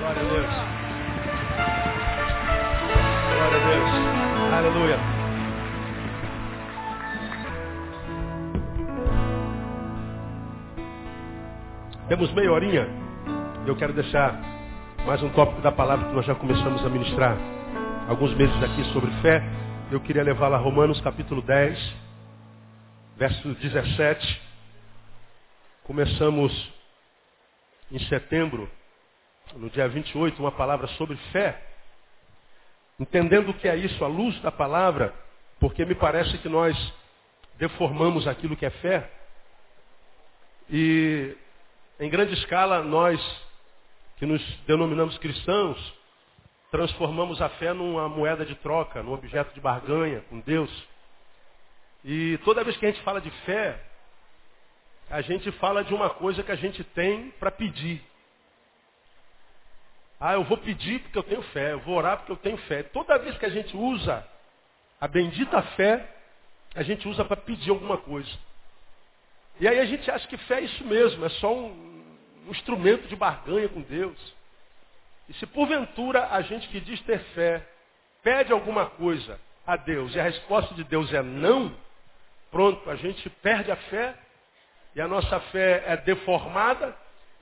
Glória a Deus. Glória a Deus. Aleluia. Temos meia horinha. Eu quero deixar mais um tópico da palavra que nós já começamos a ministrar alguns meses aqui sobre fé. Eu queria levá-la a Romanos capítulo 10, verso 17. Começamos em setembro, no dia 28, uma palavra sobre fé. Entendendo o que é isso à luz da palavra, porque me parece que nós deformamos aquilo que é fé. E em grande escala nós que nos denominamos cristãos, transformamos a fé numa moeda de troca, num objeto de barganha com Deus. E toda vez que a gente fala de fé, a gente fala de uma coisa que a gente tem para pedir. Ah, eu vou pedir porque eu tenho fé, eu vou orar porque eu tenho fé. Toda vez que a gente usa a bendita fé, a gente usa para pedir alguma coisa. E aí a gente acha que fé é isso mesmo, é só um, um instrumento de barganha com Deus. E se porventura a gente que diz ter fé, pede alguma coisa a Deus e a resposta de Deus é não, pronto, a gente perde a fé e a nossa fé é deformada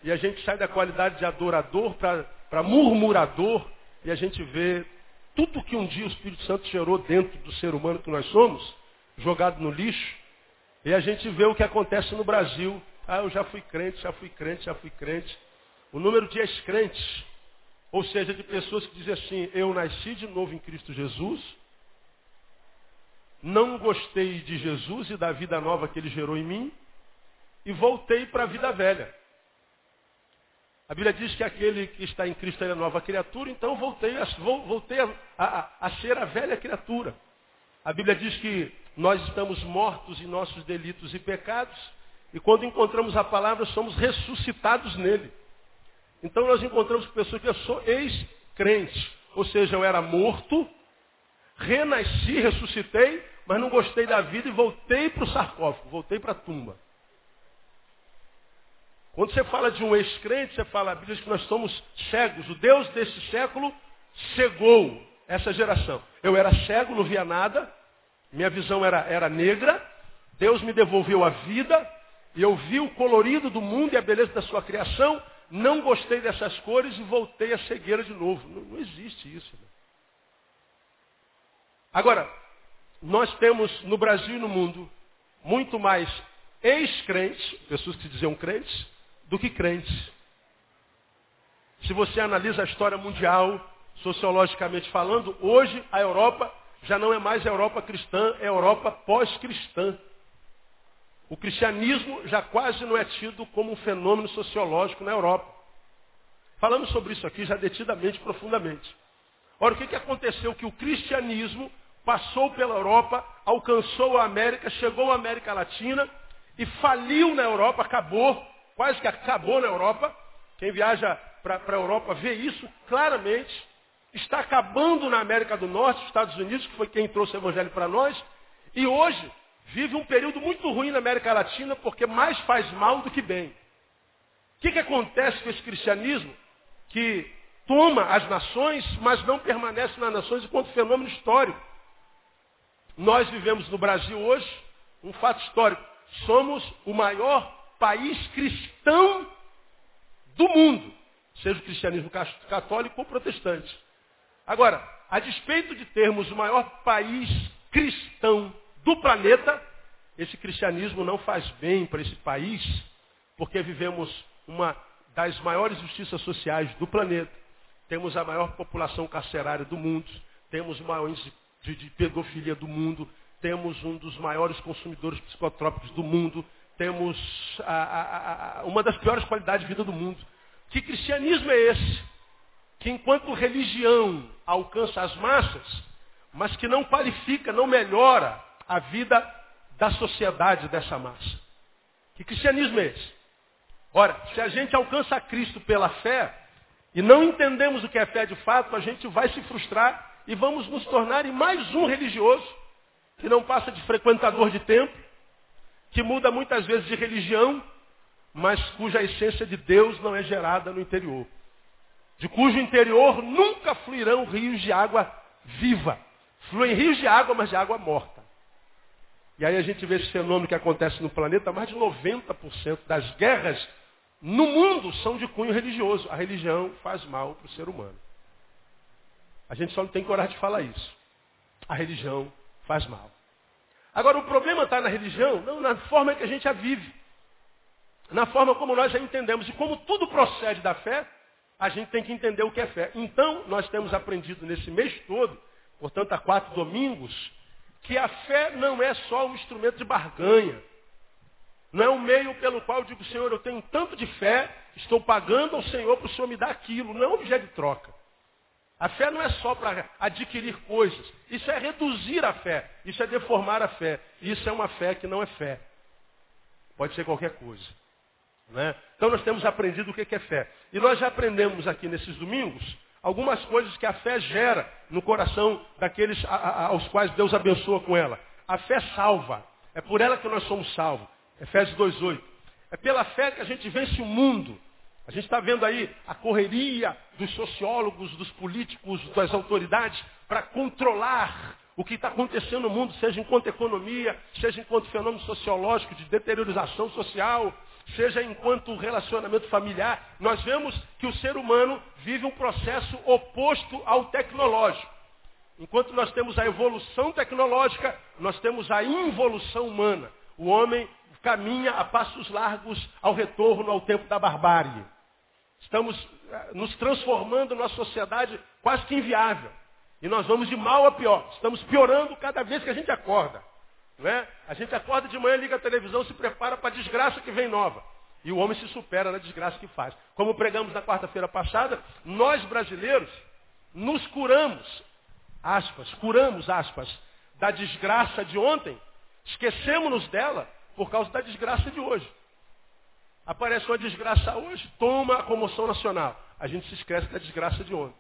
e a gente sai da qualidade de adorador para murmurador e a gente vê tudo que um dia o Espírito Santo gerou dentro do ser humano que nós somos, jogado no lixo, e a gente vê o que acontece no Brasil. Ah, eu já fui crente, já fui crente, já fui crente. O número de ex-crentes, ou seja, de pessoas que dizem assim, eu nasci de novo em Cristo Jesus, não gostei de Jesus e da vida nova que ele gerou em mim, e voltei para a vida velha. A Bíblia diz que aquele que está em Cristo é nova criatura, então voltei, a, voltei a, a, a ser a velha criatura. A Bíblia diz que nós estamos mortos em nossos delitos e pecados, e quando encontramos a palavra, somos ressuscitados nele. Então nós encontramos pessoas que eu sou ex-crente, ou seja, eu era morto, renasci, ressuscitei, mas não gostei da vida e voltei para o sarcófago, voltei para a tumba. Quando você fala de um ex-crente, você fala, a Bíblia diz que nós somos cegos. O Deus desse século cegou essa geração. Eu era cego, não via nada, minha visão era, era negra, Deus me devolveu a vida, e eu vi o colorido do mundo e a beleza da sua criação, não gostei dessas cores e voltei à cegueira de novo. Não, não existe isso. Né? Agora, nós temos no Brasil e no mundo muito mais ex-crentes, pessoas que diziam crentes, do que crentes. Se você analisa a história mundial, sociologicamente falando, hoje a Europa já não é mais a Europa cristã, é a Europa pós-cristã. O cristianismo já quase não é tido como um fenômeno sociológico na Europa. Falamos sobre isso aqui já detidamente, profundamente. Ora, o que, que aconteceu? Que o cristianismo passou pela Europa, alcançou a América, chegou à América Latina e faliu na Europa, acabou quase que acabou na Europa. Quem viaja para a Europa vê isso claramente. Está acabando na América do Norte, Estados Unidos, que foi quem trouxe o Evangelho para nós. E hoje vive um período muito ruim na América Latina, porque mais faz mal do que bem. O que, que acontece com esse cristianismo? Que toma as nações, mas não permanece nas nações enquanto fenômeno histórico. Nós vivemos no Brasil hoje um fato histórico. Somos o maior país cristão do mundo, seja o cristianismo católico ou protestante. Agora, a despeito de termos o maior país cristão do planeta, esse cristianismo não faz bem para esse país, porque vivemos uma das maiores justiças sociais do planeta, temos a maior população carcerária do mundo, temos o maior índice de, pedofilia do mundo, temos um dos maiores consumidores psicotrópicos do mundo, temos a, a, a, uma das piores qualidades de vida do mundo. Que cristianismo é esse? Que enquanto religião alcança as massas, mas que não qualifica, não melhora a vida da sociedade dessa massa. Que cristianismo é esse? Ora, se a gente alcança Cristo pela fé e não entendemos o que é fé de fato, a gente vai se frustrar e vamos nos tornar em mais um religioso que não passa de frequentador de templo, que muda muitas vezes de religião, mas cuja essência de Deus não é gerada no interior. de cujo interior nunca fluirão rios de água viva. Fluem rios de água, mas de água morta. E aí a gente vê esse fenômeno que acontece no planeta, mais de 90% das guerras no mundo são de cunho religioso. A religião faz mal para o ser humano. A gente só não tem coragem de falar isso. A religião faz mal. Agora, o problema está na religião, não na forma que a gente a vive. Na forma como nós a entendemos. E como tudo procede da fé, a gente tem que entender o que é fé. Então, nós temos aprendido nesse mês todo, portanto, há quatro domingos, que a fé não é só um instrumento de barganha. Não é um meio pelo qual eu digo, Senhor, eu tenho tanto de fé, estou pagando ao Senhor para o Senhor me dar aquilo. Não é um objeto de troca. A fé não é só para adquirir coisas. Isso é reduzir a fé. Isso é deformar a fé. Isso é uma fé que não é fé. Pode ser qualquer coisa. Né? Então nós temos aprendido o que é fé. E nós já aprendemos aqui nesses domingos algumas coisas que a fé gera no coração daqueles aos quais Deus abençoa com ela. A fé salva. É por ela que nós somos salvos. Efésios 2,8. É pela fé que a gente vence o mundo. A gente está vendo aí a correria dos sociólogos, dos políticos, das autoridades para controlar o que está acontecendo no mundo, seja enquanto economia, seja enquanto fenômeno sociológico de deteriorização social, seja enquanto relacionamento familiar. Nós vemos que o ser humano vive um processo oposto ao tecnológico. Enquanto nós temos a evolução tecnológica, nós temos a involução humana. O homem caminha a passos largos ao retorno ao tempo da barbárie. Estamos eh, nos transformando numa sociedade quase que inviável. E nós vamos de mal a pior. Estamos piorando cada vez que a gente acorda. Não é? A gente acorda de manhã, liga a televisão, se prepara para a desgraça que vem nova. E o homem se supera na desgraça que faz. Como pregamos na quarta-feira passada, nós brasileiros nos curamos, aspas, curamos, aspas, da desgraça de ontem, esquecemos-nos dela por causa da desgraça de hoje. Aparece uma desgraça hoje, toma a comoção nacional. A gente se esquece da desgraça de ontem.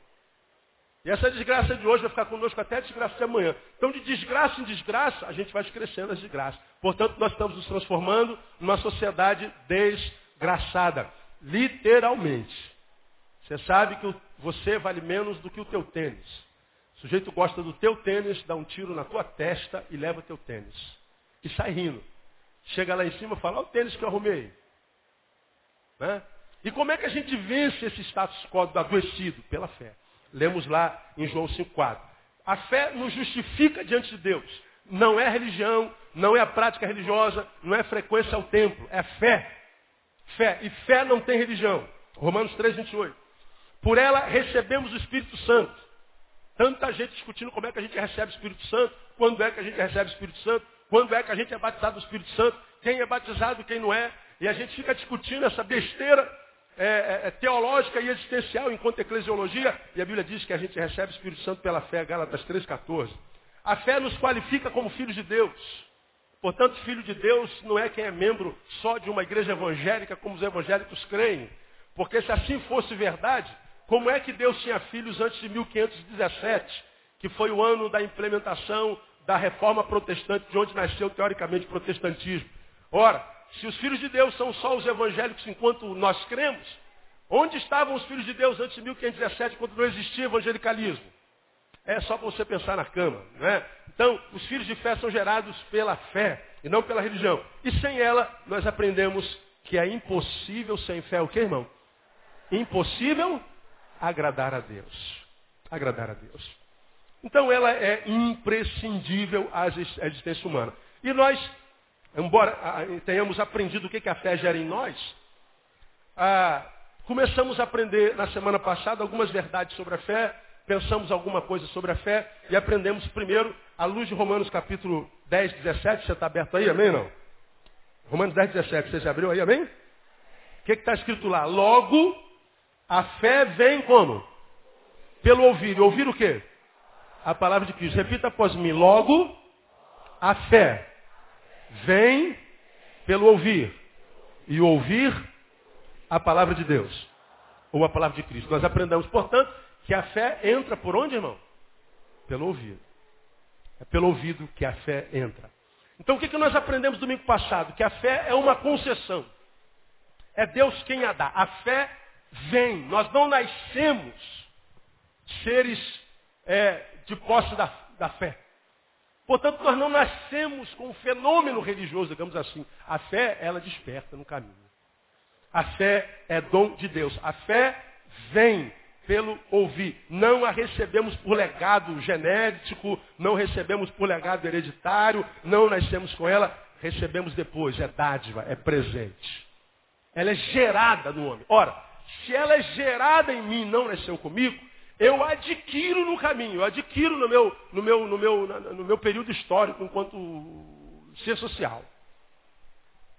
E essa desgraça de hoje vai ficar conosco até a desgraça de amanhã. Então, de desgraça em desgraça, a gente vai crescendo as desgraças. Portanto, nós estamos nos transformando numa sociedade desgraçada. Literalmente. Você sabe que você vale menos do que o teu tênis. O sujeito gosta do teu tênis, dá um tiro na tua testa e leva teu tênis. E sai rindo. Chega lá em cima e fala, olha o tênis que eu arrumei. Né? E como é que a gente vence esse status quo do adoecido? Pela fé. Lemos lá em João 5,4. A fé nos justifica diante de Deus. Não é religião, não é a prática religiosa, não é frequência ao templo, é fé. Fé. E fé não tem religião. Romanos 3, 28. Por ela recebemos o Espírito Santo. Tanta gente discutindo como é que a gente recebe o Espírito Santo, quando é que a gente recebe o Espírito Santo, quando é que a gente é batizado do Espírito Santo, quem é batizado, quem não é. E a gente fica discutindo essa besteira é, é, é, teológica e existencial enquanto eclesiologia. E a Bíblia diz que a gente recebe o Espírito Santo pela fé, Gálatas 3,14. A fé nos qualifica como filhos de Deus. Portanto, filho de Deus não é quem é membro só de uma igreja evangélica, como os evangélicos creem. Porque se assim fosse verdade, como é que Deus tinha filhos antes de 1517, que foi o ano da implementação da reforma protestante, de onde nasceu teoricamente o protestantismo? Ora, se os filhos de Deus são só os evangélicos enquanto nós cremos, onde estavam os filhos de Deus antes de 1517, quando não existia evangelicalismo? É só para você pensar na cama, né? Então, os filhos de fé são gerados pela fé e não pela religião. E sem ela, nós aprendemos que é impossível sem fé o que, irmão? Impossível agradar a Deus. Agradar a Deus. Então ela é imprescindível à existência humana. E nós embora tenhamos aprendido o que a fé gera em nós, começamos a aprender na semana passada algumas verdades sobre a fé, pensamos alguma coisa sobre a fé e aprendemos primeiro à luz de Romanos capítulo 10, 17. Você está aberto aí, amém não? Romanos 10, 17. Você já abriu aí, amém? O que está escrito lá? Logo, a fé vem como? Pelo ouvir. Ouvir o quê? A palavra de Cristo. Repita após mim. Logo, a fé vem pelo ouvir. E ouvir a palavra de Deus. Ou a palavra de Cristo. Nós aprendemos, portanto, que a fé entra por onde, irmão? Pelo ouvido. É pelo ouvido que a fé entra. Então o que, que nós aprendemos domingo passado? Que a fé é uma concessão. É Deus quem a dá. A fé vem. Nós não nascemos seres é, de posse da, da fé. Portanto, nós não nascemos com um fenômeno religioso, digamos assim. A fé, ela desperta no caminho. A fé é dom de Deus. A fé vem pelo ouvir. Não a recebemos por legado genético, não recebemos por legado hereditário, não nascemos com ela, recebemos depois. É dádiva, é presente. Ela é gerada no homem. Ora, se ela é gerada em mim não nasceu comigo, eu adquiro no caminho, eu adquiro no meu, no meu, no meu, no meu período histórico enquanto ser social.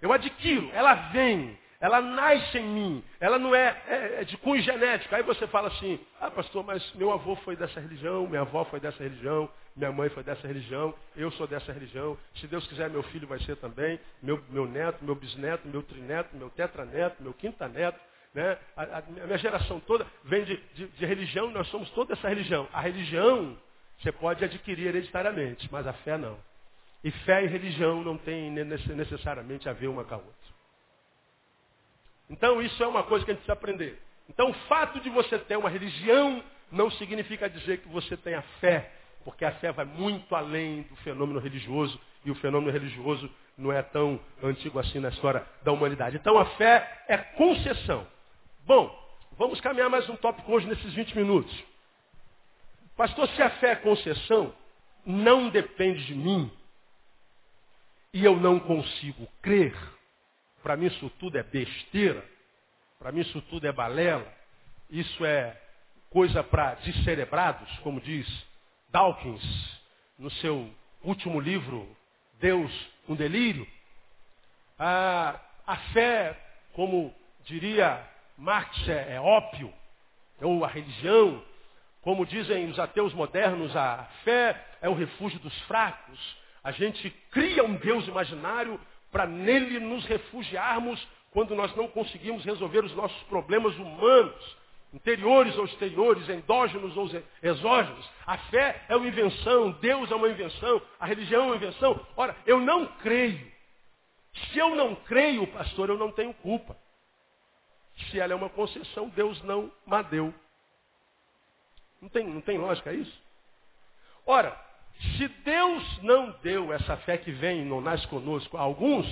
Eu adquiro, ela vem, ela nasce em mim, ela não é, é, é, de cunho genético. Aí você fala assim, ah pastor, mas meu avô foi dessa religião, minha avó foi dessa religião, minha mãe foi dessa religião, eu sou dessa religião. Se Deus quiser, meu filho vai ser também, meu, meu neto, meu bisneto, meu trineto, meu tetraneto, meu quintaneto. Né? A, a, minha geração toda vem de, de, de religião, nós somos toda essa religião. A religião você pode adquirir hereditariamente, mas a fé não. E fé e religião não tem necessariamente a ver uma com a outra. Então isso é uma coisa que a gente precisa aprender. Então o fato de você ter uma religião não significa dizer que você tenha fé, porque a fé vai muito além do fenômeno religioso e o fenômeno religioso não é tão antigo assim na história da humanidade. Então a fé é concessão. Bom, vamos caminhar mais um tópico hoje nesses 20 minutos. Pastor, se a fé é concessão, não depende de mim e eu não consigo crer, para mim isso tudo é besteira, para mim isso tudo é balela, isso é coisa para descerebrados, como diz Dawkins no seu último livro, Deus, um delírio. A, a fé, como diria Marx é, é ópio, ou a religião, como dizem os ateus modernos, a fé é o refúgio dos fracos. A gente cria um Deus imaginário para nele nos refugiarmos quando nós não conseguimos resolver os nossos problemas humanos, interiores ou exteriores, endógenos ou exógenos. A fé é uma invenção, Deus é uma invenção, a religião é uma invenção. Ora, eu não creio. Se eu não creio, pastor, eu não tenho culpa. Se ela é uma concessão, Deus não me deu. Não tem, não tem lógica isso? Ora, se Deus não deu essa fé que vem e não nasce conosco a alguns,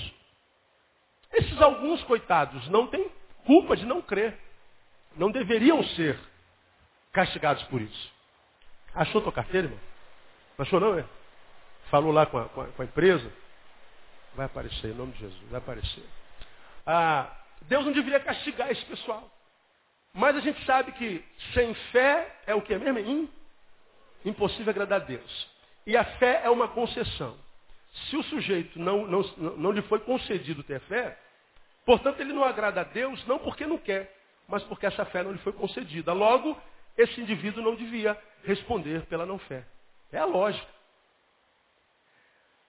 esses alguns coitados não têm culpa de não crer. Não deveriam ser castigados por isso. Achou tua carteira, irmão? Achou não, é? Falou lá com a, com a, com a empresa? Vai aparecer, em nome de Jesus, vai aparecer. Ah, Deus não deveria castigar esse pessoal. Mas a gente sabe que sem fé é o que mesmo? Impossível agradar a Deus. E a fé é uma concessão. Se o sujeito não, não, não lhe foi concedido ter fé, portanto ele não agrada a Deus, não porque não quer, mas porque essa fé não lhe foi concedida. Logo, esse indivíduo não devia responder pela não fé. É a lógica.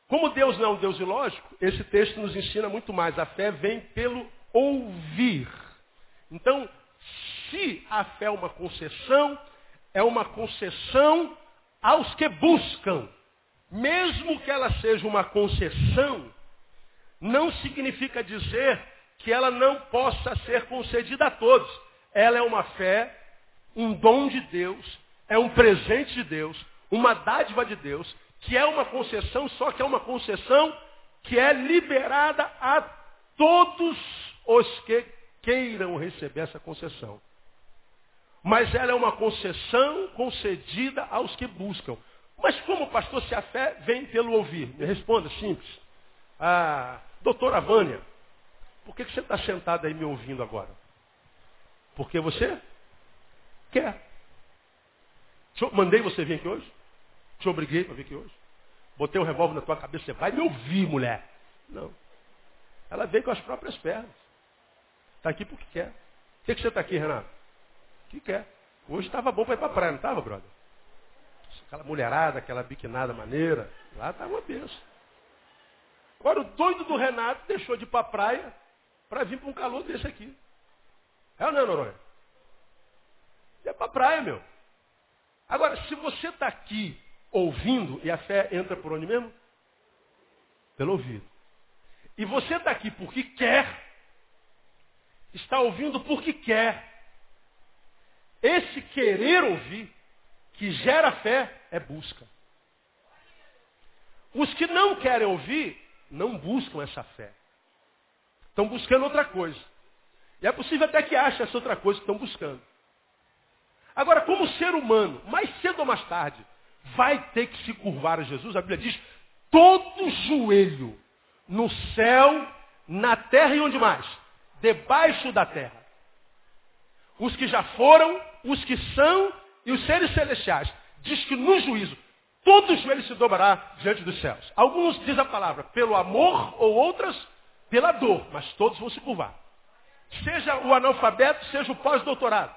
Como Deus não é um Deus ilógico, esse texto nos ensina muito mais. A fé vem pelo ouvir. Então, se a fé é uma concessão, é uma concessão aos que buscam. Mesmo que ela seja uma concessão, não significa dizer que ela não possa ser concedida a todos. Ela é uma fé, um dom de Deus, é um presente de Deus, uma dádiva de Deus, que é uma concessão, só que é uma concessão que é liberada a todos os que queiram receber essa concessão. Mas ela é uma concessão concedida aos que buscam. Mas como, pastor, se a fé vem pelo ouvir? Me responda, simples. Ah, doutora Vânia, por que, você está sentado aí me ouvindo agora? Porque você quer. Mandei você vir aqui hoje? Te obriguei para vir aqui hoje? Botei um revólver na tua cabeça, você vai me ouvir, mulher. Não. Ela veio com as próprias pernas. Está aqui porque quer. Por que, que você está aqui, Renato? Que quer. Hoje estava bom para ir para a praia, não estava, brother? Aquela mulherada, aquela biquinada maneira. Lá estava uma benção. Agora o doido do Renato deixou de ir para a praia para vir para um calor desse aqui. É ou não, Noronha? É para a praia, meu. Agora, se você está aqui ouvindo, e a fé entra por onde mesmo? Pelo ouvido. E você está aqui porque quer, está ouvindo porque quer, esse querer ouvir, que gera fé, é busca. Os que não querem ouvir, não buscam essa fé. Estão buscando outra coisa. E é possível até que achem essa outra coisa que estão buscando. Agora, como ser humano, mais cedo ou mais tarde, vai ter que se curvar a Jesus, a Bíblia diz, todo joelho, no céu, na terra e onde mais? Debaixo da terra. Os que já foram, os que são e os seres celestiais. Diz que no juízo, todo joelho se dobrará diante dos céus. Alguns dizem a palavra pelo amor ou outras pela dor, mas todos vão se curvar. Seja o analfabeto, seja o pós-doutorado.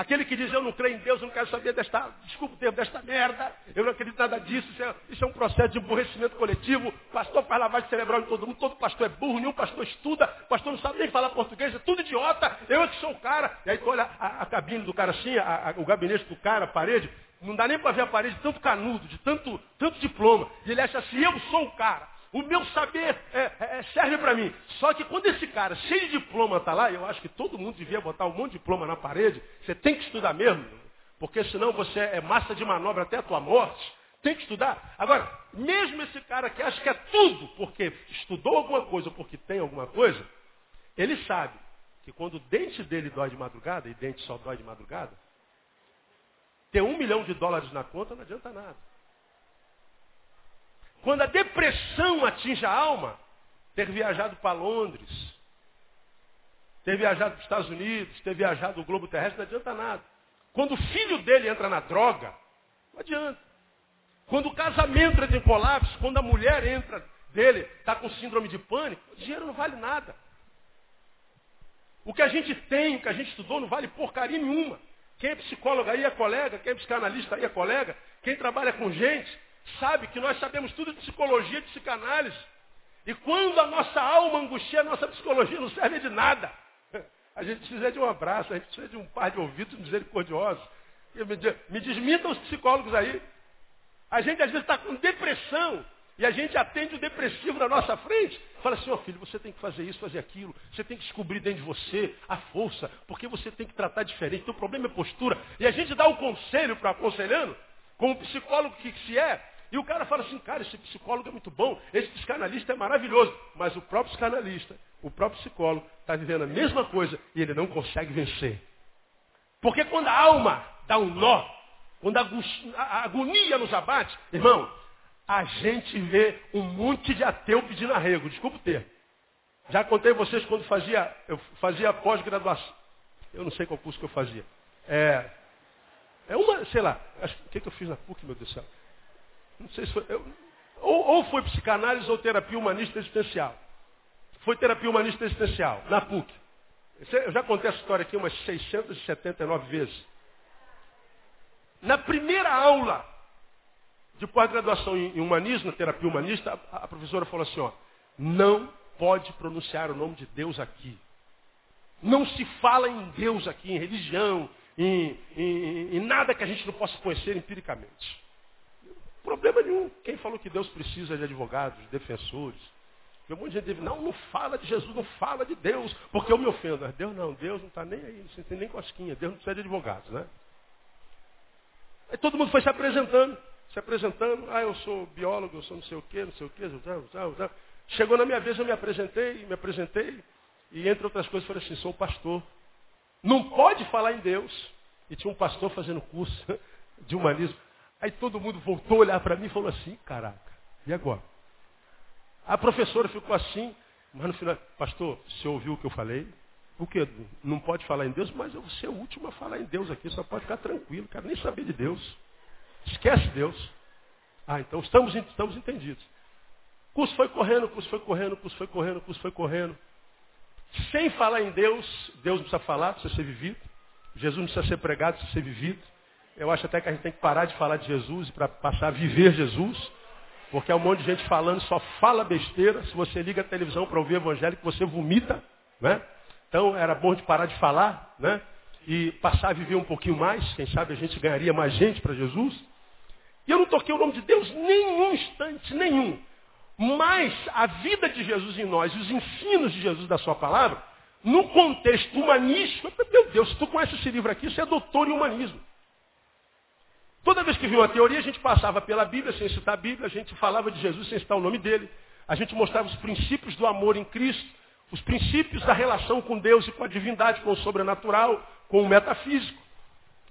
Aquele que diz, eu não creio em Deus, eu não quero saber desta, desculpa o termo, desta merda, eu não acredito nada disso, isso é, isso é um processo de aborrecimento coletivo, pastor faz lavagem cerebral em todo mundo, todo pastor é burro, nenhum pastor estuda, pastor não sabe nem falar português, é tudo idiota, eu é que sou o cara. E aí tu olha a, a cabine do cara assim, a, a, o gabinete do cara, a parede, não dá nem para ver a parede de tanto canudo, de tanto, tanto diploma. E ele acha assim, eu sou o cara. O meu saber é, é, é serve para mim. Só que quando esse cara, cheio de diploma, está lá, eu acho que todo mundo devia botar um monte de diploma na parede, você tem que estudar mesmo, porque senão você é massa de manobra até a tua morte. Tem que estudar. Agora, mesmo esse cara que acha que é tudo porque estudou alguma coisa ou porque tem alguma coisa, ele sabe que quando o dente dele dói de madrugada, e dente só dói de madrugada, ter um milhão de dólares na conta não adianta nada. Quando a depressão atinge a alma, ter viajado para Londres, ter viajado para os Estados Unidos, ter viajado o globo terrestre, não adianta nada. Quando o filho dele entra na droga, não adianta. Quando o casamento entra em colapso, quando a mulher entra dele, está com síndrome de pânico, o dinheiro não vale nada. O que a gente tem, o que a gente estudou, não vale porcaria nenhuma. Quem é psicólogo aí é colega, quem é psicanalista aí é colega, quem trabalha com gente, sabe que nós sabemos tudo de psicologia, de psicanálise. E quando a nossa alma angustia, a nossa psicologia não serve de nada. A gente precisa de um abraço, a gente precisa de um par de ouvidos misericordiosos. Me desmintam os psicólogos aí. A gente às vezes está com depressão e a gente atende o depressivo na nossa frente. Fala assim, ó oh, filho, você tem que fazer isso, fazer aquilo. Você tem que descobrir dentro de você a força, porque você tem que tratar diferente. O problema é postura. E a gente dá o conselho para aconselhando, como psicólogo que se é, e o cara fala assim, cara, esse psicólogo é muito bom, esse psicanalista é maravilhoso. Mas o próprio psicanalista, o próprio psicólogo, está vivendo a mesma coisa e ele não consegue vencer. Porque quando a alma dá um nó, quando a agonia nos abate, irmão, a gente vê um monte de ateu pedindo arrego, desculpa o termo. Já contei vocês quando fazia, eu fazia pós-graduação. Eu não sei qual curso que eu fazia. É, é uma, sei lá, o que, que eu fiz na PUC, meu Deus do céu? Não sei se foi. Eu, ou, ou, foi psicanálise ou terapia humanista existencial. Foi terapia humanista existencial, na PUC. Eu já contei essa história aqui umas 679 vezes. Na primeira aula de pós-graduação em humanismo, terapia humanista, a professora falou assim, ó, não pode pronunciar o nome de Deus aqui. Não se fala em Deus aqui, em religião, em, em, em nada que a gente não possa conhecer empiricamente. Problema nenhum. Quem falou que Deus precisa de advogados, de defensores? Tem um monte de gente diz, não, não fala de Jesus, não fala de Deus, porque eu me ofendo. Deus não, Deus não está nem aí, não tem nem cosquinha, Deus não precisa de advogados, né? Aí todo mundo foi se apresentando, se apresentando, ah, eu sou biólogo, eu sou não sei o quê, não sei o quê, Chegou na minha vez, eu me apresentei, me apresentei, e entre outras coisas falei assim, sou pastor. Não pode falar em Deus. E tinha um pastor fazendo curso de humanismo. Aí todo mundo voltou a olhar para mim e falou assim, caraca, e agora? A professora ficou assim, mas no final, pastor, você ouviu o que eu falei? O que? Não pode falar em Deus, mas eu vou ser o último a falar em Deus aqui, só pode ficar tranquilo, quero nem saber de Deus. Esquece Deus. Ah, então estamos, estamos entendidos. O curso foi correndo, o curso foi correndo, o curso foi correndo, o curso foi correndo. Sem falar em Deus, Deus não precisa falar, precisa ser vivido. Jesus não precisa ser pregado, precisa ser vivido. Eu acho até que a gente tem que parar de falar de Jesus para passar a viver Jesus. Porque há um monte de gente falando, só fala besteira. Se você liga a televisão para ouvir evangélico, você vomita. Né? Então era bom de parar de falar, né? E passar a viver um pouquinho mais. Quem sabe a gente ganharia mais gente para Jesus. E eu não toquei o nome de Deus nenhum instante, nenhum. Mas a vida de Jesus em nós, os ensinos de Jesus da sua palavra, no contexto humanístico, meu Deus, se tu conhece esse livro aqui, isso é doutor em humanismo. Toda vez que vinha uma teoria, a gente passava pela Bíblia sem citar a Bíblia, a gente falava de Jesus sem citar o nome dele, a gente mostrava os princípios do amor em Cristo, os princípios da relação com Deus e com a divindade, com o sobrenatural, com o metafísico.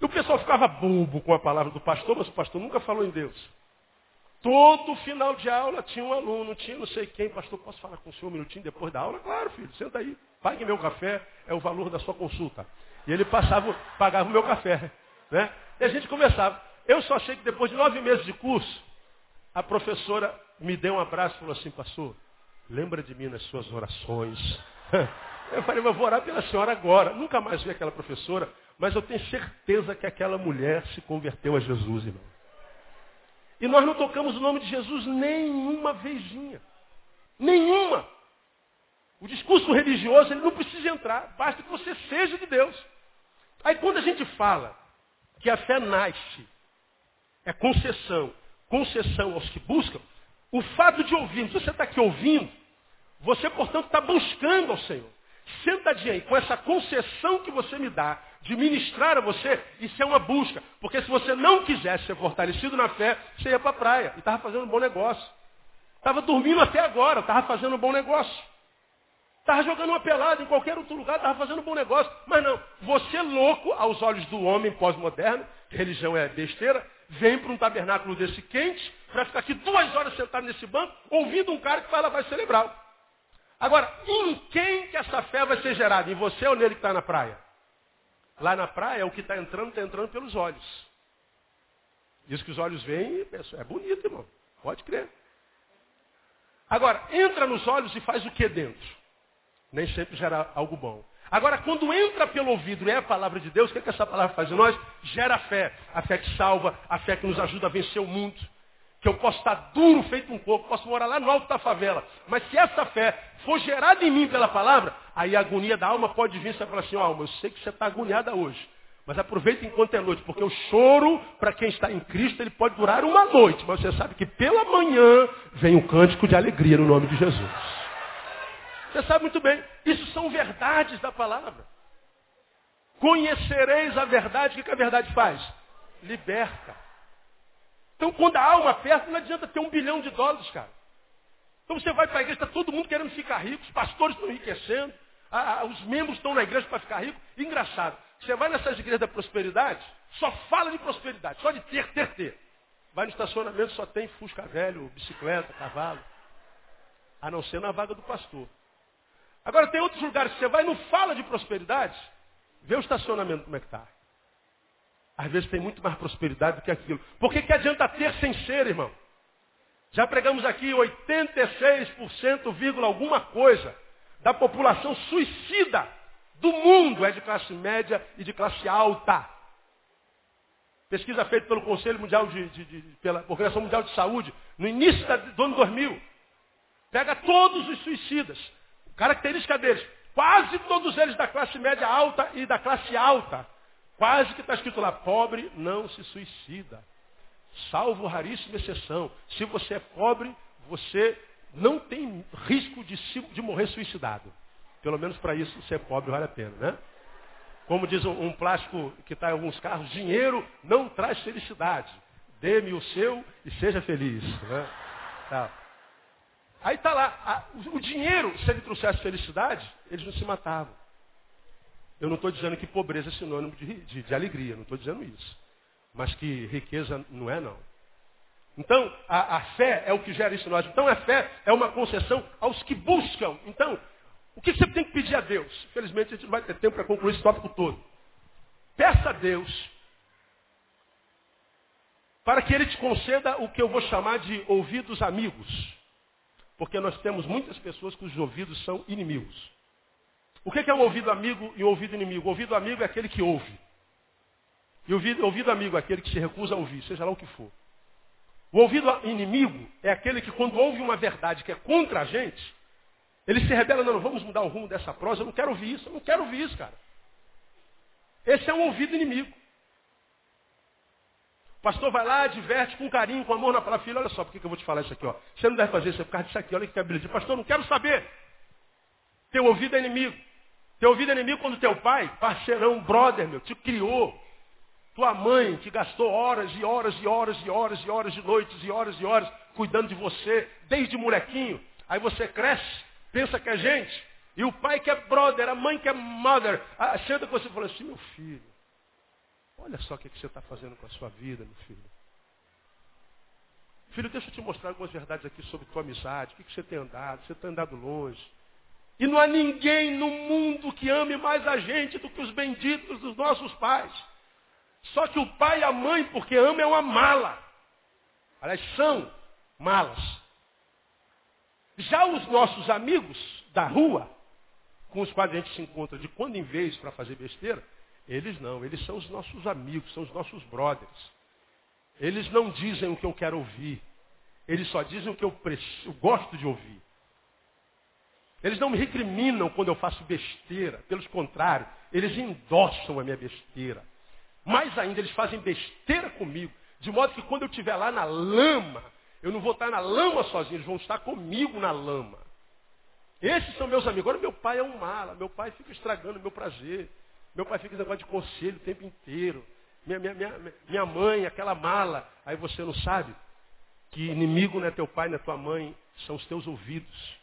E o pessoal ficava bobo com a palavra do pastor, mas o pastor nunca falou em Deus. Todo final de aula tinha um aluno, tinha não sei quem, pastor, posso falar com o senhor um minutinho depois da aula? Claro, filho, senta aí, pague meu café, é o valor da sua consulta. E ele passava, pagava o meu café. Né? E a gente conversava. Eu só achei que depois de nove meses de curso, a professora me deu um abraço e falou assim, pastor, lembra de mim nas suas orações. Eu falei, eu vou orar pela senhora agora. Nunca mais vi aquela professora, mas eu tenho certeza que aquela mulher se converteu a Jesus, irmão. E nós não tocamos o nome de Jesus nenhuma vezinha. Nenhuma. O discurso religioso ele não precisa entrar, basta que você seja de Deus. Aí quando a gente fala que a fé nasce, é concessão, concessão aos que buscam, o fato de ouvir, você está aqui ouvindo, você, portanto, está buscando ao Senhor. Sentadinho aí, com essa concessão que você me dá de ministrar a você, isso é uma busca. Porque se você não quisesse ser fortalecido na fé, você ia para a praia e estava fazendo um bom negócio. Estava dormindo até agora, estava fazendo um bom negócio. Estava jogando uma pelada em qualquer outro lugar, estava fazendo um bom negócio. Mas não, você louco, aos olhos do homem pós-moderno, religião é besteira, vem para um tabernáculo desse quente, para ficar aqui duas horas sentado nesse banco, ouvindo um cara que fala vai celebrar. Agora, em quem que essa fé vai ser gerada? Em você ou nele que está na praia? Lá na praia, o que está entrando, está entrando pelos olhos. Diz que os olhos veem, é bonito, irmão. Pode crer. Agora, entra nos olhos e faz o que dentro? Nem sempre gera algo bom. Agora, quando entra pelo ouvido e é a palavra de Deus, o que, é que essa palavra faz em nós? Gera fé. A fé que salva, a fé que nos ajuda a vencer o mundo. Que eu posso estar duro feito um coco, posso morar lá no alto da favela. Mas se essa fé for gerada em mim pela palavra, aí a agonia da alma pode vir e você falar assim, ó, alma, eu sei que você está agoniada hoje. Mas aproveita enquanto é noite, porque o choro, para quem está em Cristo, ele pode durar uma noite. Mas você sabe que pela manhã vem um cântico de alegria no nome de Jesus. Você sabe muito bem, isso são verdades da palavra. Conhecereis a verdade, o que a verdade faz? Liberta. Então, quando a alma aperta, não adianta ter um bilhão de dólares, cara. Então você vai para a igreja, está todo mundo querendo ficar rico, os pastores estão enriquecendo, a, a, os membros estão na igreja para ficar rico. Engraçado, você vai nessas igrejas da prosperidade, só fala de prosperidade, só de ter, ter, ter. Vai no estacionamento, só tem fusca velho, bicicleta, cavalo. A não ser na vaga do pastor. Agora tem outros lugares que você vai e não fala de prosperidade, vê o estacionamento como é que está. Às vezes tem muito mais prosperidade do que aquilo. Por que, que adianta ter sem ser, irmão? Já pregamos aqui 86%, vírgula alguma coisa da população suicida do mundo é de classe média e de classe alta. Pesquisa feita pelo Conselho Mundial de, de, de pela Organização Mundial de Saúde, no início do ano 2000. Pega todos os suicidas. Característica deles, quase todos eles da classe média alta e da classe alta. Quase que está escrito lá, pobre não se suicida salvo raríssima exceção. Se você é pobre, você não tem risco de, de morrer suicidado. Pelo menos para isso ser pobre vale a pena, né? Como diz um, plástico que está em alguns carros, dinheiro não traz felicidade. Dê-me o seu e seja feliz. Né? Tá. Aí está lá, a, o dinheiro, se ele trouxesse felicidade, eles não se matavam. Eu não estou dizendo que pobreza é sinônimo de, de, de alegria, não estou dizendo isso mas que riqueza não é não. Então, a, a, fé é o que gera isso em nós. Então, a fé é uma concessão aos que buscam. Então, o que você tem que pedir a Deus? Infelizmente, a gente não vai ter tempo para concluir esse tópico todo. Peça a Deus para que Ele te conceda o que eu vou chamar de ouvidos amigos. Porque nós temos muitas pessoas cujos ouvidos são inimigos. O que é um ouvido amigo e um ouvido inimigo? O ouvido amigo é aquele que ouve. E ouvido, ouvido amigo é aquele que se recusa a ouvir, seja lá o que for. O ouvido inimigo é aquele que quando ouve uma verdade que é contra a gente, ele se rebela, não, não vamos mudar o rumo dessa prosa, eu não quero ouvir isso, eu não quero ouvir isso, cara. Esse é um ouvido inimigo. O pastor vai lá, diverte com carinho, com amor na palavra, filho, olha só, por que, eu vou te falar isso aqui, ó. Você não deve fazer isso é por causa disso aqui, olha que de pastor, não quero saber. Teu ouvido é inimigo. Teu ouvido é inimigo quando teu pai, parceirão, brother, meu, te criou. Tua mãe que gastou horas e horas e horas e horas e horas de noites e horas e horas cuidando de você, desde molequinho. Aí você cresce, pensa que é gente. E o pai que é brother, a mãe que é mother. Ah, senta com você e fala assim, meu filho, olha só o que, que você está fazendo com a sua vida, meu filho. Filho, deixa eu te mostrar algumas verdades aqui sobre tua amizade. O que, que você tem andado? Você tem andado longe. E não há ninguém no mundo que ame mais a gente do que os benditos dos nossos pais. Só que o pai e a mãe, porque ama, é uma mala. Aliás, são malas. Já os nossos amigos da rua, com os quais a gente se encontra de quando em vez para fazer besteira, eles não, eles são os nossos amigos, são os nossos brothers. Eles não dizem o que eu quero ouvir. Eles só dizem o que eu, eu gosto de ouvir. Eles não me recriminam quando eu faço besteira. Pelo contrário, eles endossam a minha besteira. Mais ainda, eles fazem besteira comigo. De modo que quando eu estiver lá na lama, eu não vou estar na lama sozinho, eles vão estar comigo na lama. Esses são meus amigos. Agora, meu pai é um mala. Meu pai fica estragando meu prazer. Meu pai fica negócio de conselho o tempo inteiro. Minha, minha, minha, minha mãe, aquela mala. Aí você não sabe que inimigo não é teu pai, não é tua mãe, são os teus ouvidos.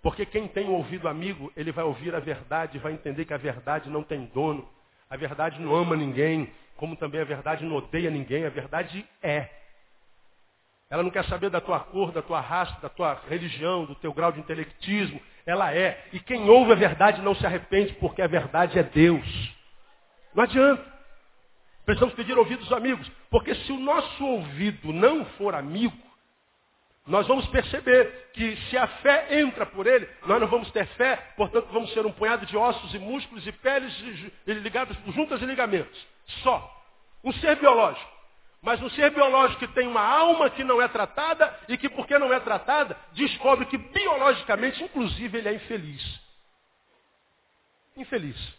Porque quem tem um ouvido amigo, ele vai ouvir a verdade, vai entender que a verdade não tem dono. A verdade não ama ninguém, como também a verdade não odeia ninguém. A verdade é. Ela não quer saber da tua cor, da tua raça, da tua religião, do teu grau de intelectismo. Ela é. E quem ouve a verdade não se arrepende, porque a verdade é Deus. Não adianta. Precisamos pedir ouvidos amigos. Porque se o nosso ouvido não for amigo, nós vamos perceber que se a fé entra por ele, nós não vamos ter fé, portanto vamos ser um punhado de ossos e músculos e peles ligados por juntas e ligamentos. Só. Um ser biológico. Mas um ser biológico que tem uma alma que não é tratada e que, porque não é tratada, descobre que biologicamente, inclusive, ele é infeliz. Infeliz.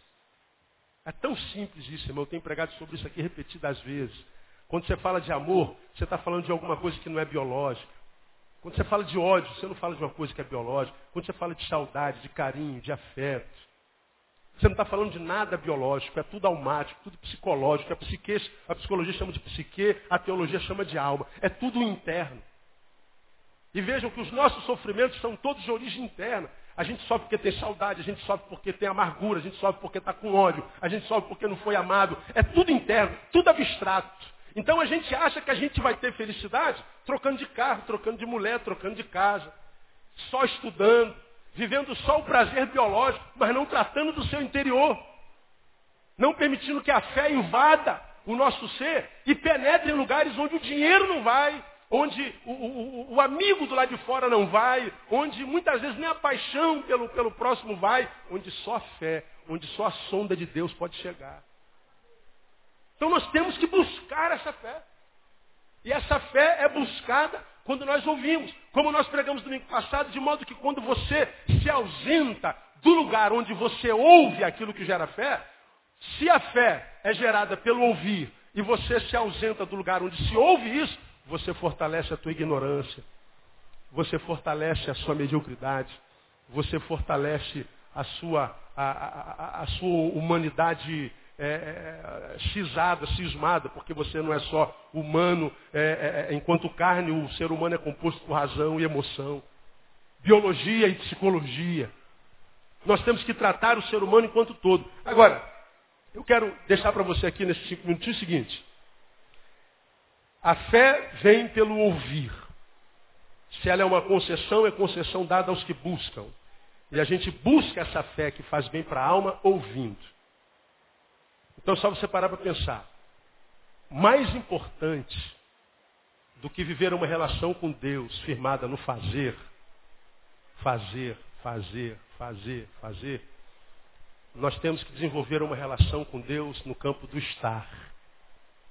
É tão simples isso, irmão. Eu tenho pregado sobre isso aqui repetidas vezes. Quando você fala de amor, você está falando de alguma coisa que não é biológica. Quando você fala de ódio, você não fala de uma coisa que é biológica. Quando você fala de saudade, de carinho, de afeto, você não está falando de nada biológico, é tudo almático, tudo psicológico. A, psique, a psicologia chama de psique, a teologia chama de alma. É tudo interno. E vejam que os nossos sofrimentos são todos de origem interna. A gente sofre porque tem saudade, a gente sofre porque tem amargura, a gente sofre porque está com ódio, a gente sofre porque não foi amado. É tudo interno, tudo abstrato. Então a gente acha que a gente vai ter felicidade trocando de carro, trocando de mulher, trocando de casa, só estudando, vivendo só o prazer biológico, mas não tratando do seu interior. Não permitindo que a fé invada o nosso ser e penetre em lugares onde o dinheiro não vai, onde o, o, o, amigo do lado de fora não vai, onde muitas vezes nem a paixão pelo, pelo próximo vai, onde só a fé, onde só a sonda de Deus pode chegar. Então nós temos que buscar essa fé. E essa fé é buscada quando nós ouvimos. Como nós pregamos domingo passado, de modo que quando você se ausenta do lugar onde você ouve aquilo que gera fé, se a fé é gerada pelo ouvir e você se ausenta do lugar onde se ouve isso, você fortalece a tua ignorância, você fortalece a sua mediocridade, você fortalece a sua, a, a, a sua humanidade é, é, cisada, cismada, porque você não é só humano, é, é, é, enquanto carne, o ser humano é composto por razão e emoção, biologia e psicologia. Nós temos que tratar o ser humano enquanto todo. Agora, eu quero deixar para você aqui nesses cinco minutos o seguinte. A fé vem pelo ouvir. Se ela é uma concessão, é concessão dada aos que buscam. E a gente busca essa fé que faz bem para a alma ouvindo. Então, só você parar para pensar. Mais importante do que viver uma relação com Deus firmada no fazer, fazer, fazer, fazer, fazer, nós temos que desenvolver uma relação com Deus no campo do estar.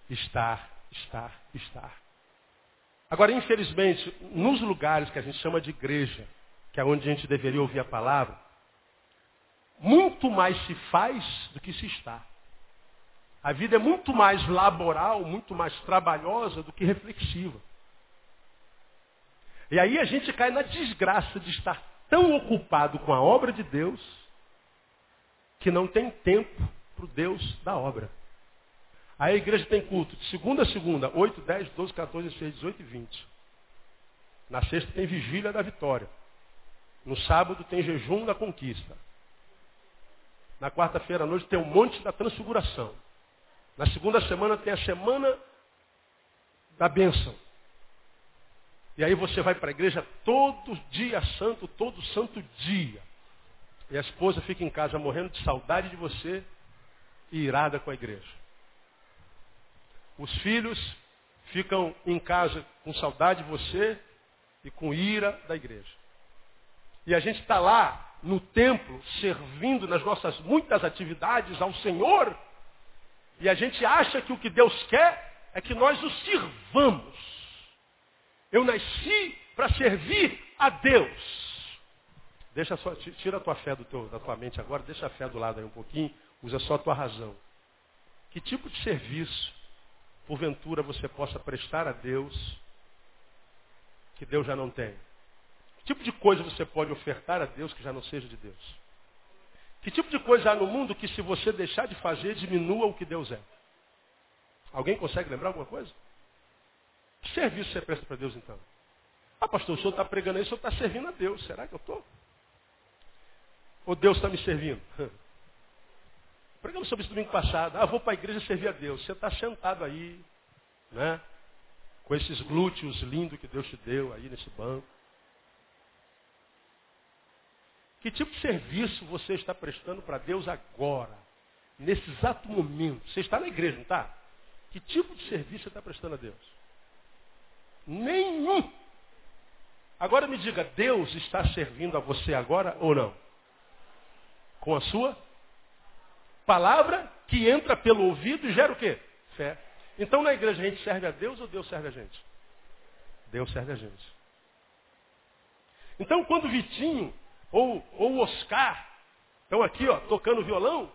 Estar, estar, estar. Agora, infelizmente, nos lugares que a gente chama de igreja, que é onde a gente deveria ouvir a palavra, muito mais se faz do que se está. A vida é muito mais laboral, muito mais trabalhosa do que reflexiva. E aí a gente cai na desgraça de estar tão ocupado com a obra de Deus que não tem tempo para o Deus da obra. Aí a igreja tem culto de segunda a segunda, 8, 10, 12, 14, 16, 18 e 20. Na sexta tem vigília da vitória. No sábado tem jejum da conquista. Na quarta-feira à noite tem o monte da transfiguração. Na segunda semana tem a semana da bênção. E aí você vai para a igreja todo dia santo, todo santo dia. E a esposa fica em casa morrendo de saudade de você e irada com a igreja. Os filhos ficam em casa com saudade de você e com ira da igreja. E a gente está lá no templo, servindo nas nossas muitas atividades ao Senhor, e a gente acha que o que Deus quer é que nós o sirvamos. Eu nasci para servir a Deus. Deixa só, tira a tua fé teu, da tua mente agora, deixa a fé do lado aí um pouquinho, usa só a tua razão. Que tipo de serviço, porventura, você possa prestar a Deus que Deus já não tem? Que tipo de coisa você pode ofertar a Deus que já não seja de Deus? Que tipo de coisa há no mundo que se você deixar de fazer, diminua o que Deus é? Alguém consegue lembrar alguma coisa? Que serviço você presta para Deus então? Ah, pastor, o senhor está pregando aí, o senhor está servindo a Deus. Será que eu estou? Ou Deus está me servindo? Pregamos sobre isso domingo passado. Ah, vou para a igreja servir a Deus. Você está sentado aí, né? Com esses glúteos lindos que Deus te deu aí nesse banco. Que tipo de serviço você está prestando para Deus agora? Nesse exato momento. Você está na igreja, não está? Que tipo de serviço você está prestando a Deus? Nenhum. Agora me diga, Deus está servindo a você agora ou não? Com a sua palavra que entra pelo ouvido e gera o quê? Fé. Então na igreja a gente serve a Deus ou Deus serve a gente? Deus serve a gente. Então quando Vitinho ou, o Oscar, estão aqui, ó, tocando violão,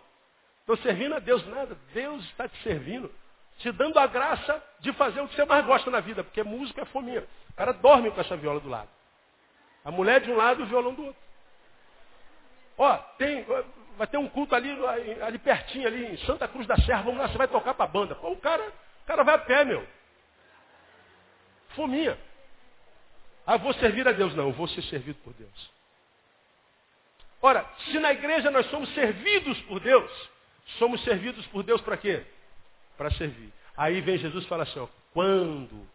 estão servindo a Deus nada. Deus está te servindo, te dando a graça de fazer o que você mais gosta na vida, porque música é fominha. O cara dorme com essa viola do lado. A mulher de um lado e o violão do outro. Ó, tem, vai ter um culto ali, ali pertinho, ali em Santa Cruz da Serra, vamos lá, você vai tocar para a banda. Pô, o cara, o cara vai a pé, meu. Fominha. Ah, vou servir a Deus. Não, vou ser servido por Deus. Ora, se na igreja nós somos servidos por Deus, somos servidos por Deus para quê? Para servir. Aí vem Jesus e fala assim, ó, quando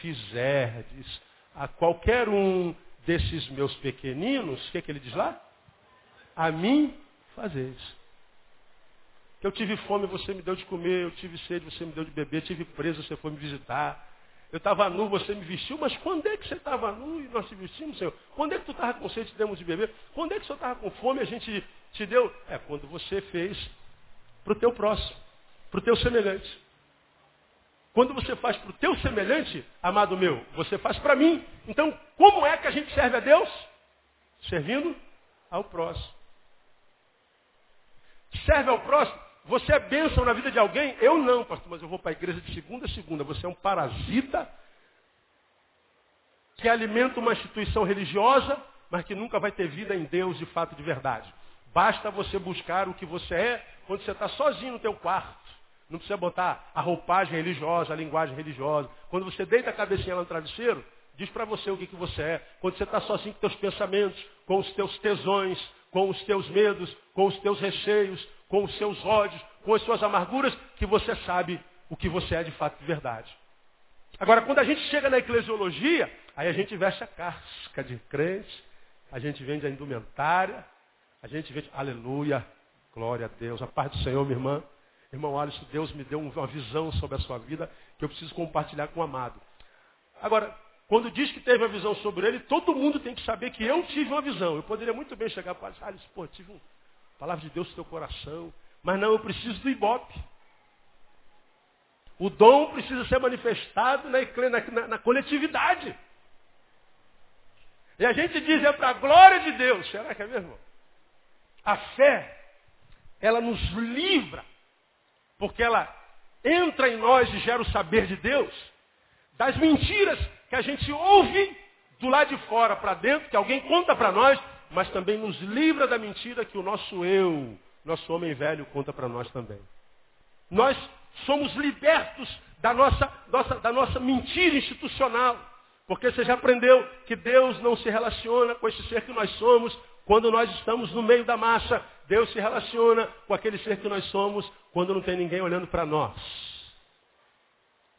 fizerdes a qualquer um desses meus pequeninos, o que, é que ele diz lá? A mim fazeis. Eu tive fome, você me deu de comer, eu tive sede, você me deu de beber, tive preso, você foi me visitar. Eu estava nu, você me vestiu, mas quando é que você estava nu e nós te vestimos, Senhor? Quando é que tu estava com sede e demos de beber? Quando é que o Senhor estava com fome e a gente te deu? É quando você fez para o teu próximo, para o teu semelhante. Quando você faz para o teu semelhante, amado meu, você faz para mim. Então, como é que a gente serve a Deus? Servindo ao próximo. Serve ao próximo você é bênção na vida de alguém? Eu não, pastor, mas eu vou para a igreja de segunda a segunda. Você é um parasita que alimenta uma instituição religiosa, mas que nunca vai ter vida em Deus de fato de verdade. Basta você buscar o que você é quando você está sozinho no teu quarto. Não precisa botar a roupagem religiosa, a linguagem religiosa. Quando você deita a cabecinha lá no travesseiro, diz para você o que, que você é. Quando você está sozinho com teus pensamentos, com os teus tesões, com os teus medos, com os teus receios, com os seus ódios, com as suas amarguras, que você sabe o que você é de fato de verdade. Agora, quando a gente chega na eclesiologia, aí a gente veste a casca de crente, a gente vende a indumentária, a gente vende, aleluia, glória a Deus, a paz do Senhor, minha irmã. Irmão Alisson, Deus me deu uma visão sobre a sua vida que eu preciso compartilhar com o amado. Agora, quando diz que teve uma visão sobre ele, todo mundo tem que saber que eu tive uma visão. Eu poderia muito bem chegar para o Alisson, pô, tive um, palavra de Deus no teu coração. Mas não, eu preciso do ibope. O dom precisa ser manifestado na, na, na coletividade. E a gente diz, é para a glória de Deus. Será que é mesmo? A fé, ela nos livra, porque ela entra em nós e gera o saber de Deus, das mentiras que a gente ouve do lado de fora para dentro, que alguém conta para nós, mas também nos livra da mentira que o nosso eu nosso homem velho conta para nós também. Nós somos libertos da nossa, nossa, da nossa mentira institucional. Porque você já aprendeu que Deus não se relaciona com esse ser que nós somos quando nós estamos no meio da massa. Deus se relaciona com aquele ser que nós somos quando não tem ninguém olhando para nós.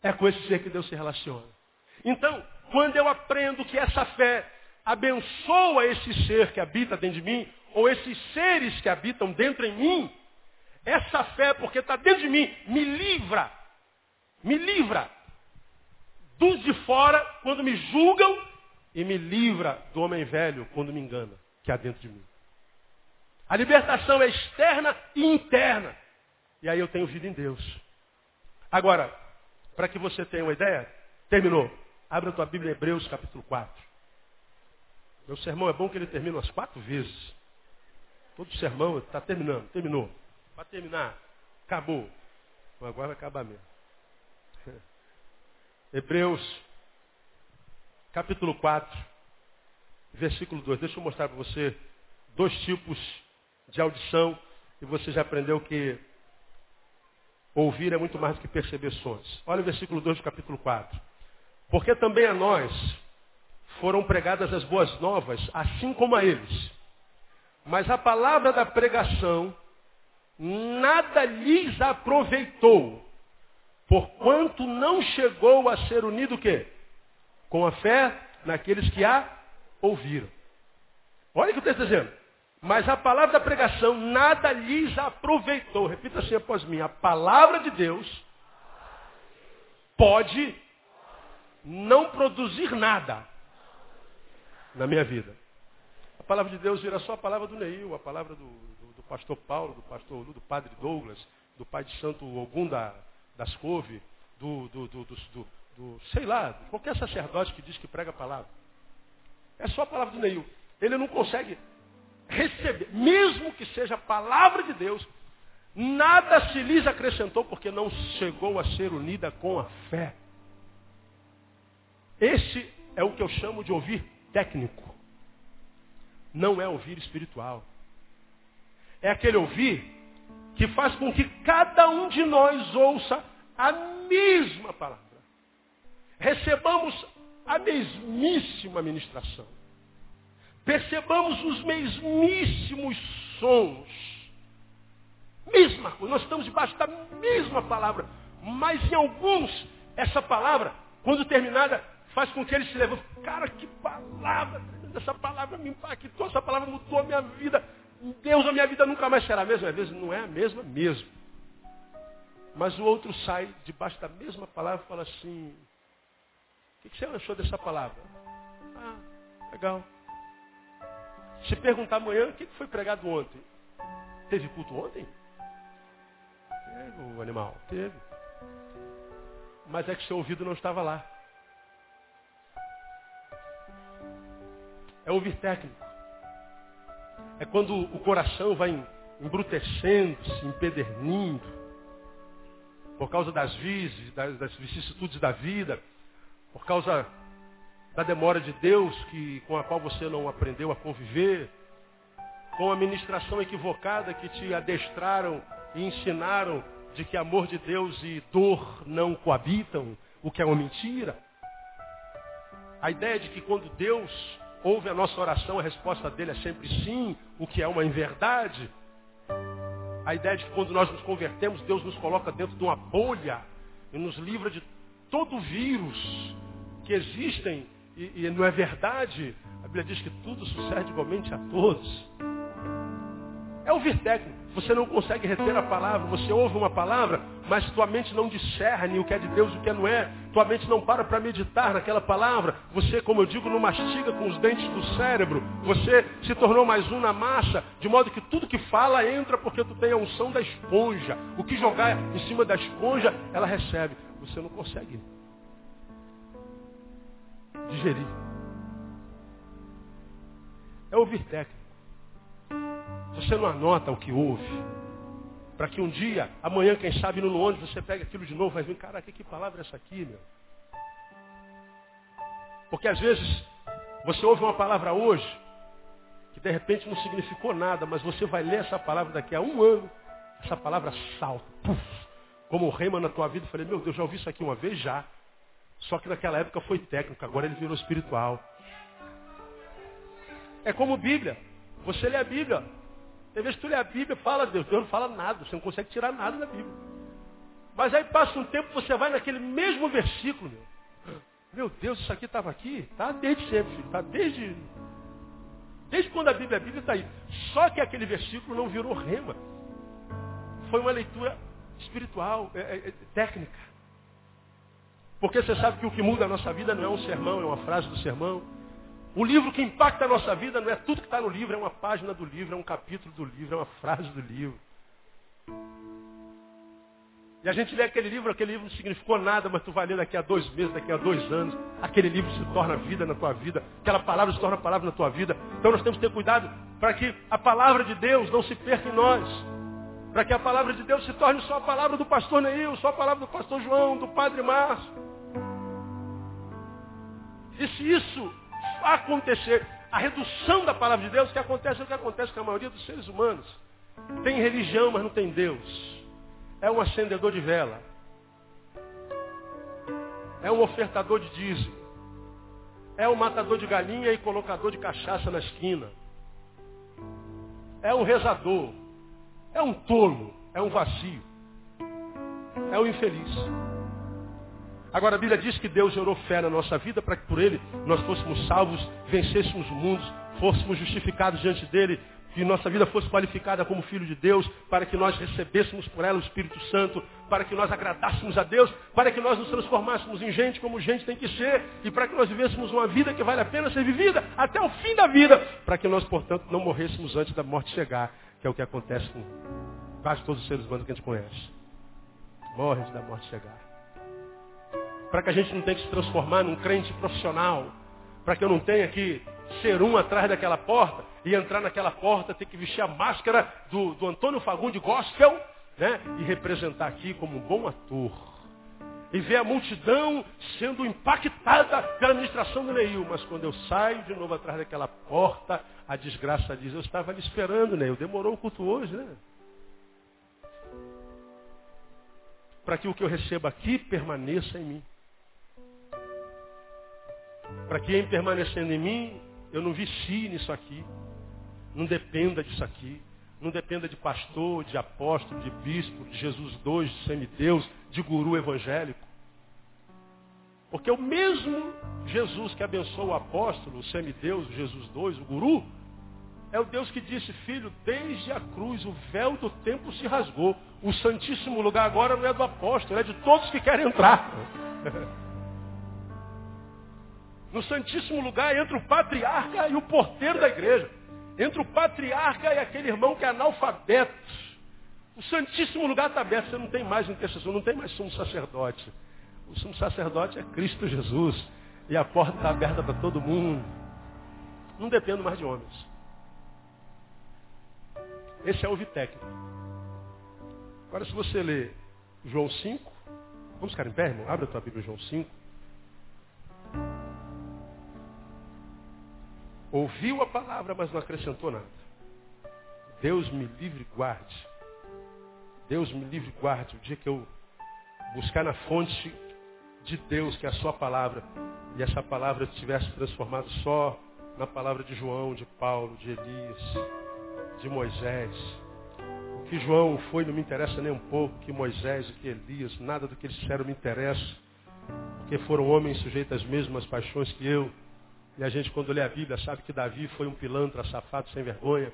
É com esse ser que Deus se relaciona. Então, quando eu aprendo que essa fé abençoa esse ser que habita dentro de mim, ou esses seres que habitam dentro em mim, essa fé, porque está dentro de mim, me livra, me livra dos de fora quando me julgam e me livra do homem velho quando me engana, que há dentro de mim. A libertação é externa e interna. E aí eu tenho vida em Deus. Agora, para que você tenha uma ideia, terminou. Abra a tua Bíblia em Hebreus capítulo 4. Meu sermão é bom que ele termina umas quatro vezes. Todo sermão está terminando, terminou. Para terminar, acabou. Agora vai acabar mesmo. Hebreus, capítulo 4, versículo 2. Deixa eu mostrar para você dois tipos de audição e você já aprendeu que ouvir é muito mais do que perceber sons. Olha o versículo 2 do capítulo 4. Porque também a nós foram pregadas as boas novas, assim como a eles. Mas a palavra da pregação nada lhes aproveitou, porquanto não chegou a ser unido o quê? Com a fé naqueles que a ouviram. Olha o que o texto está dizendo. Mas a palavra da pregação nada lhes aproveitou. Repita assim após mim. A palavra de Deus pode não produzir nada na minha vida. A palavra de Deus vira só a palavra do Neil, a palavra do, do, do pastor Paulo, do pastor Lu, do padre Douglas, do pai de santo Ogum da, das Couve, do, do, do, sei lá, qualquer sacerdote que diz que prega a palavra. É só a palavra do Neil. Ele não consegue receber, mesmo que seja a palavra de Deus, nada se lhes acrescentou porque não chegou a ser unida com a fé. Esse é o que eu chamo de ouvir técnico. Não é ouvir espiritual. É aquele ouvir que faz com que cada um de nós ouça a mesma palavra. Recebamos a mesmíssima ministração. Percebamos os mesmíssimos sons. Mesma coisa, nós estamos debaixo da mesma palavra. Mas em alguns, essa palavra, quando terminada, faz com que ele se levante. Cara, que palavra! Essa palavra me impactou, essa palavra mudou a minha vida. Deus, a minha vida nunca mais será a mesma. Às vezes não é a mesma mesmo. Mas o outro sai debaixo da mesma palavra e fala assim, o que você achou dessa palavra? Ah, legal. Se perguntar amanhã, o que foi pregado ontem? Teve culto ontem? Teve, o animal, teve. Mas é que seu ouvido não estava lá. É ouvir técnico. É quando o coração vai embrutecendo, se empedernindo, por causa das vices, das, das vicissitudes da vida, por causa da demora de Deus que, com a qual você não aprendeu a conviver, com a ministração equivocada que te adestraram e ensinaram de que amor de Deus e dor não coabitam, o que é uma mentira. A ideia de que quando Deus ouve a nossa oração, a resposta dele é sempre sim, o que é uma inverdade. A ideia de que quando nós nos convertemos, Deus nos coloca dentro de uma bolha e nos livra de todo vírus que existem e, e não é verdade. A Bíblia diz que tudo sucede igualmente a todos. É ouvir técnico. Você não consegue reter a palavra. Você ouve uma palavra, mas tua mente não discerne o que é de Deus e o que não é. Tua mente não para para meditar naquela palavra. Você, como eu digo, não mastiga com os dentes do cérebro. Você se tornou mais um na massa, de modo que tudo que fala entra porque tu tem a unção da esponja. O que jogar em cima da esponja, ela recebe. Você não consegue digerir. É ouvir técnico. Você não anota o que ouve. Para que um dia, amanhã, quem sabe, no ônibus, você pega aquilo de novo vai ver, caraca, que palavra é essa aqui, meu? Porque às vezes você ouve uma palavra hoje que de repente não significou nada, mas você vai ler essa palavra daqui a um ano, essa palavra salta, puf, como rema na tua vida. Eu falei, meu Deus, já ouvi isso aqui uma vez já. Só que naquela época foi técnico, agora ele virou espiritual. É como Bíblia. Você lê a Bíblia. Tem vezes que tu lê a Bíblia fala, Deus, Deus não fala nada, você não consegue tirar nada da Bíblia. Mas aí passa um tempo, você vai naquele mesmo versículo, meu. Meu Deus, isso aqui estava aqui? Está desde sempre, filho. Está desde. Desde quando a Bíblia é Bíblia está aí. Só que aquele versículo não virou rema. Foi uma leitura espiritual, é, é, é, técnica. Porque você sabe que o que muda a nossa vida não é um sermão, é uma frase do sermão. O livro que impacta a nossa vida não é tudo que está no livro, é uma página do livro, é um capítulo do livro, é uma frase do livro. E a gente lê aquele livro, aquele livro não significou nada, mas tu vai ler daqui a dois meses, daqui a dois anos. Aquele livro se torna vida na tua vida. Aquela palavra se torna palavra na tua vida. Então nós temos que ter cuidado para que a palavra de Deus não se perca em nós. Para que a palavra de Deus se torne só a palavra do pastor Neil, só a palavra do pastor João, do padre Márcio. E se isso acontecer, a redução da palavra de Deus, que acontece é o que acontece com a maioria dos seres humanos. Tem religião, mas não tem Deus é um acendedor de vela. É um ofertador de dízimo. É um matador de galinha e colocador de cachaça na esquina. É um rezador. É um tolo. É um vazio. É um infeliz. Agora a Bíblia diz que Deus gerou fé na nossa vida para que por ele nós fôssemos salvos, vencêssemos o mundo, fôssemos justificados diante dele que nossa vida fosse qualificada como filho de Deus, para que nós recebêssemos por ela o Espírito Santo, para que nós agradássemos a Deus, para que nós nos transformássemos em gente como gente tem que ser, e para que nós vivêssemos uma vida que vale a pena ser vivida até o fim da vida, para que nós, portanto, não morrêssemos antes da morte chegar, que é o que acontece com quase todos os seres humanos que a gente conhece. Morre antes da morte chegar. Para que a gente não tenha que se transformar num crente profissional, para que eu não tenha que ser um atrás daquela porta, e entrar naquela porta, ter que vestir a máscara do, do Antônio Fagundes Gospel, né? E representar aqui como um bom ator. E ver a multidão sendo impactada pela administração do Neil. Mas quando eu saio de novo atrás daquela porta, a desgraça diz, eu estava ali esperando, Neil. Demorou o culto hoje, né? Para que o que eu receba aqui permaneça em mim. Para que em permanecendo em mim, eu não vicie nisso aqui. Não dependa disso aqui. Não dependa de pastor, de apóstolo, de bispo, de Jesus dois, de semideus, de guru evangélico. Porque o mesmo Jesus que abençoou o apóstolo, o semideus, o Jesus dois, o guru, é o Deus que disse, filho, desde a cruz o véu do templo se rasgou. O santíssimo lugar agora não é do apóstolo, é de todos que querem entrar. No santíssimo lugar entra o patriarca e o porteiro da igreja entre o patriarca e aquele irmão que é analfabeto. O Santíssimo lugar está aberto, você não tem mais intercessor, não tem mais sumo sacerdote. O sumo sacerdote é Cristo Jesus. E a porta está aberta para todo mundo. Não dependo mais de homens. Esse é o técnico. Agora, se você ler João 5, vamos ficar em pé, irmão? Abre a tua Bíblia, João 5. Ouviu a palavra, mas não acrescentou nada. Deus me livre guarde. Deus me livre guarde. O dia que eu buscar na fonte de Deus, que é a sua palavra, e essa palavra tivesse transformado só na palavra de João, de Paulo, de Elias, de Moisés. O que João foi não me interessa nem um pouco, que Moisés, que Elias, nada do que eles disseram me interessa, porque foram homens sujeitos às mesmas paixões que eu. E a gente, quando lê a Bíblia, sabe que Davi foi um pilantra, safado, sem vergonha.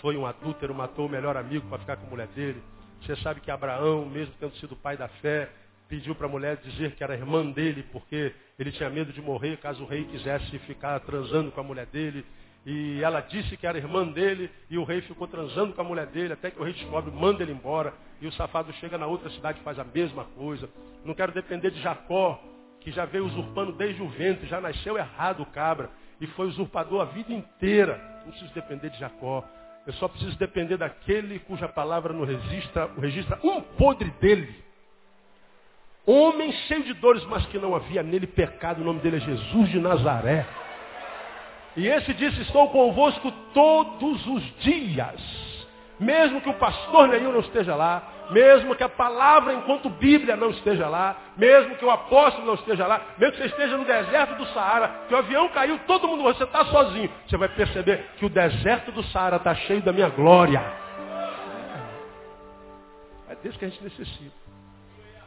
Foi um adúltero, matou o melhor amigo para ficar com a mulher dele. Você sabe que Abraão, mesmo tendo sido pai da fé, pediu para a mulher dizer que era irmã dele, porque ele tinha medo de morrer caso o rei quisesse ficar transando com a mulher dele. E ela disse que era irmã dele, e o rei ficou transando com a mulher dele, até que o rei descobre, manda ele embora. E o safado chega na outra cidade e faz a mesma coisa. Não quero depender de Jacó, que já veio usurpando desde o ventre, já nasceu errado o cabra, e foi usurpador a vida inteira. Não preciso depender de Jacó. Eu só preciso depender daquele cuja palavra não registra, registra um podre dele. Homem cheio de dores, mas que não havia nele pecado. O nome dele é Jesus de Nazaré. E esse disse, estou convosco todos os dias. Mesmo que o pastor Neil não esteja lá, mesmo que a palavra enquanto Bíblia não esteja lá, mesmo que o apóstolo não esteja lá, mesmo que você esteja no deserto do Saara, que o avião caiu, todo mundo, você está sozinho, você vai perceber que o deserto do Saara está cheio da minha glória. É disso que a gente necessita.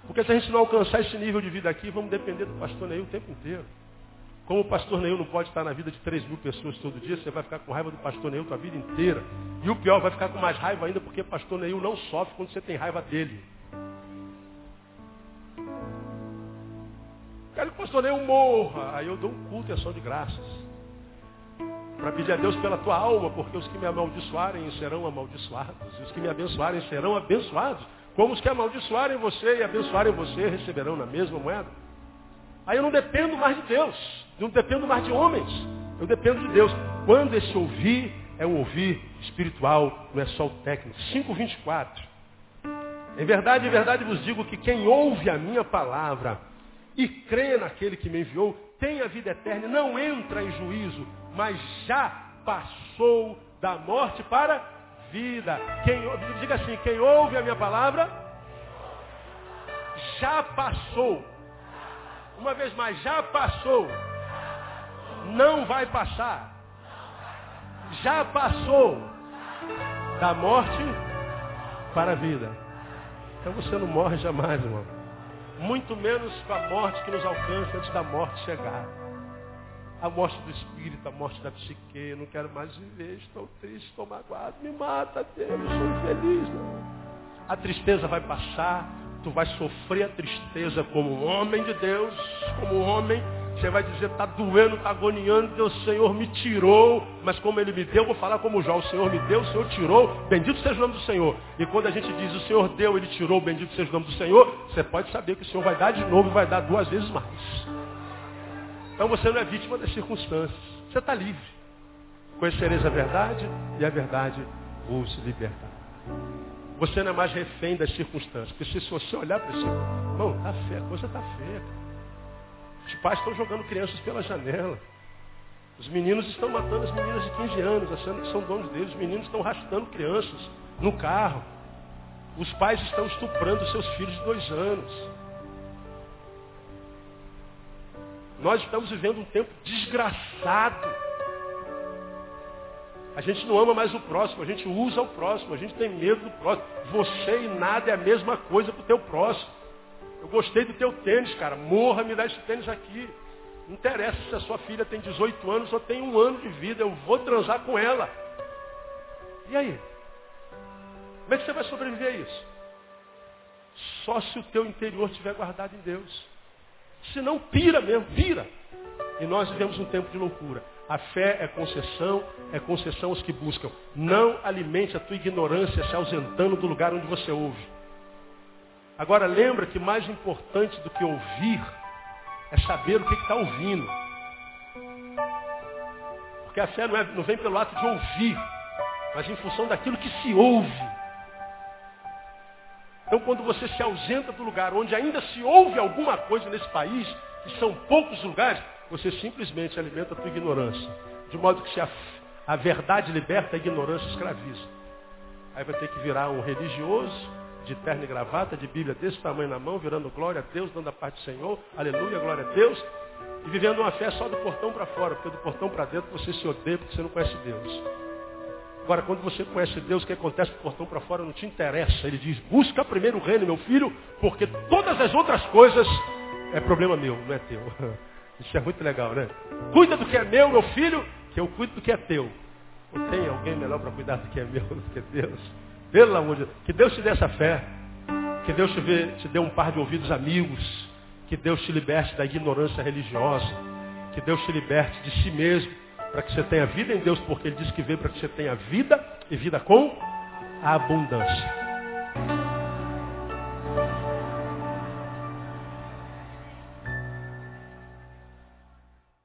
Porque se a gente não alcançar esse nível de vida aqui, vamos depender do pastor Neil o tempo inteiro. Como o pastor Neil não pode estar na vida de 3 mil pessoas todo dia, você vai ficar com raiva do pastor Neil a vida inteira. E o pior, vai ficar com mais raiva ainda porque o pastor Neil não sofre quando você tem raiva dele. Quero que o pastor Neil morra. Aí eu dou um culto e ação de graças. Para pedir a Deus pela tua alma, porque os que me amaldiçoarem serão amaldiçoados. E os que me abençoarem serão abençoados. Como os que amaldiçoarem você e abençoarem você receberão na mesma moeda. Aí eu não dependo mais de Deus. Não dependo mais de homens. Eu dependo de Deus. Quando esse ouvir é um ouvir espiritual, não é só o técnico. 5,24. Em verdade, em verdade vos digo que quem ouve a minha palavra e crê naquele que me enviou, tem a vida eterna, não entra em juízo, mas já passou da morte para a vida. Quem, diga assim, quem ouve a minha palavra, já passou. Uma vez mais, já passou não vai passar. Já passou da morte para a vida. Então você não morre jamais, irmão. Muito menos com a morte que nos alcança antes da morte chegar. A morte do espírito, a morte da psique. Eu não quero mais viver, estou triste, estou magoado. Me mata, Deus, sou infeliz. Não. A tristeza vai passar, tu vai sofrer a tristeza como um homem de Deus, como um homem você vai dizer, está doendo, está agoniando, o Senhor me tirou, mas como Ele me deu, vou falar como já, o Senhor me deu, o Senhor tirou, bendito seja o nome do Senhor. E quando a gente diz, o Senhor deu, Ele tirou, bendito seja o nome do Senhor, você pode saber que o Senhor vai dar de novo e vai dar duas vezes mais. Então você não é vítima das circunstâncias, você está livre. Conhecereis a verdade e a verdade vos libertará. Você não é mais refém das circunstâncias. Porque se você olhar para esse irmão, está feia, a coisa está feia. Os pais estão jogando crianças pela janela. Os meninos estão matando as meninas de 15 anos, achando que são donos deles. Os meninos estão arrastando crianças no carro. Os pais estão estuprando seus filhos de dois anos. Nós estamos vivendo um tempo desgraçado. A gente não ama mais o próximo, a gente usa o próximo, a gente tem medo do próximo. Você e nada é a mesma coisa para o teu próximo. Eu gostei do teu tênis, cara. Morra, me dá esse tênis aqui. Não interessa se a sua filha tem 18 anos ou tem um ano de vida. Eu vou transar com ela. E aí? Como é que você vai sobreviver a isso? Só se o teu interior estiver guardado em Deus. Se não, pira mesmo, pira. E nós vivemos um tempo de loucura. A fé é concessão, é concessão aos que buscam. Não alimente a tua ignorância se ausentando do lugar onde você ouve. Agora lembra que mais importante do que ouvir é saber o que está ouvindo. Porque a fé não, é, não vem pelo ato de ouvir, mas em função daquilo que se ouve. Então quando você se ausenta do lugar onde ainda se ouve alguma coisa nesse país, que são poucos lugares, você simplesmente alimenta a tua ignorância. De modo que se a, a verdade liberta, a ignorância escraviza. Aí vai ter que virar um religioso, de terno e gravata, de Bíblia desse tamanho na mão, virando glória a Deus, dando a paz do Senhor, aleluia, glória a Deus, e vivendo uma fé só do portão para fora, porque do portão para dentro você se odeia porque você não conhece Deus. Agora, quando você conhece Deus, o que acontece do portão para fora não te interessa. Ele diz, busca primeiro o reino, meu filho, porque todas as outras coisas é problema meu, não é teu. Isso é muito legal, né? Cuida do que é meu, meu filho, que eu cuido do que é teu. Não tem alguém melhor para cuidar do que é meu do que Deus. Pelo amor de Deus. Que Deus te dê essa fé. Que Deus te, dê, te dê um par de ouvidos amigos. Que Deus te liberte da ignorância religiosa. Que Deus te liberte de si mesmo. Para que você tenha vida em Deus, porque Ele diz que veio para que você tenha vida e vida com abundância.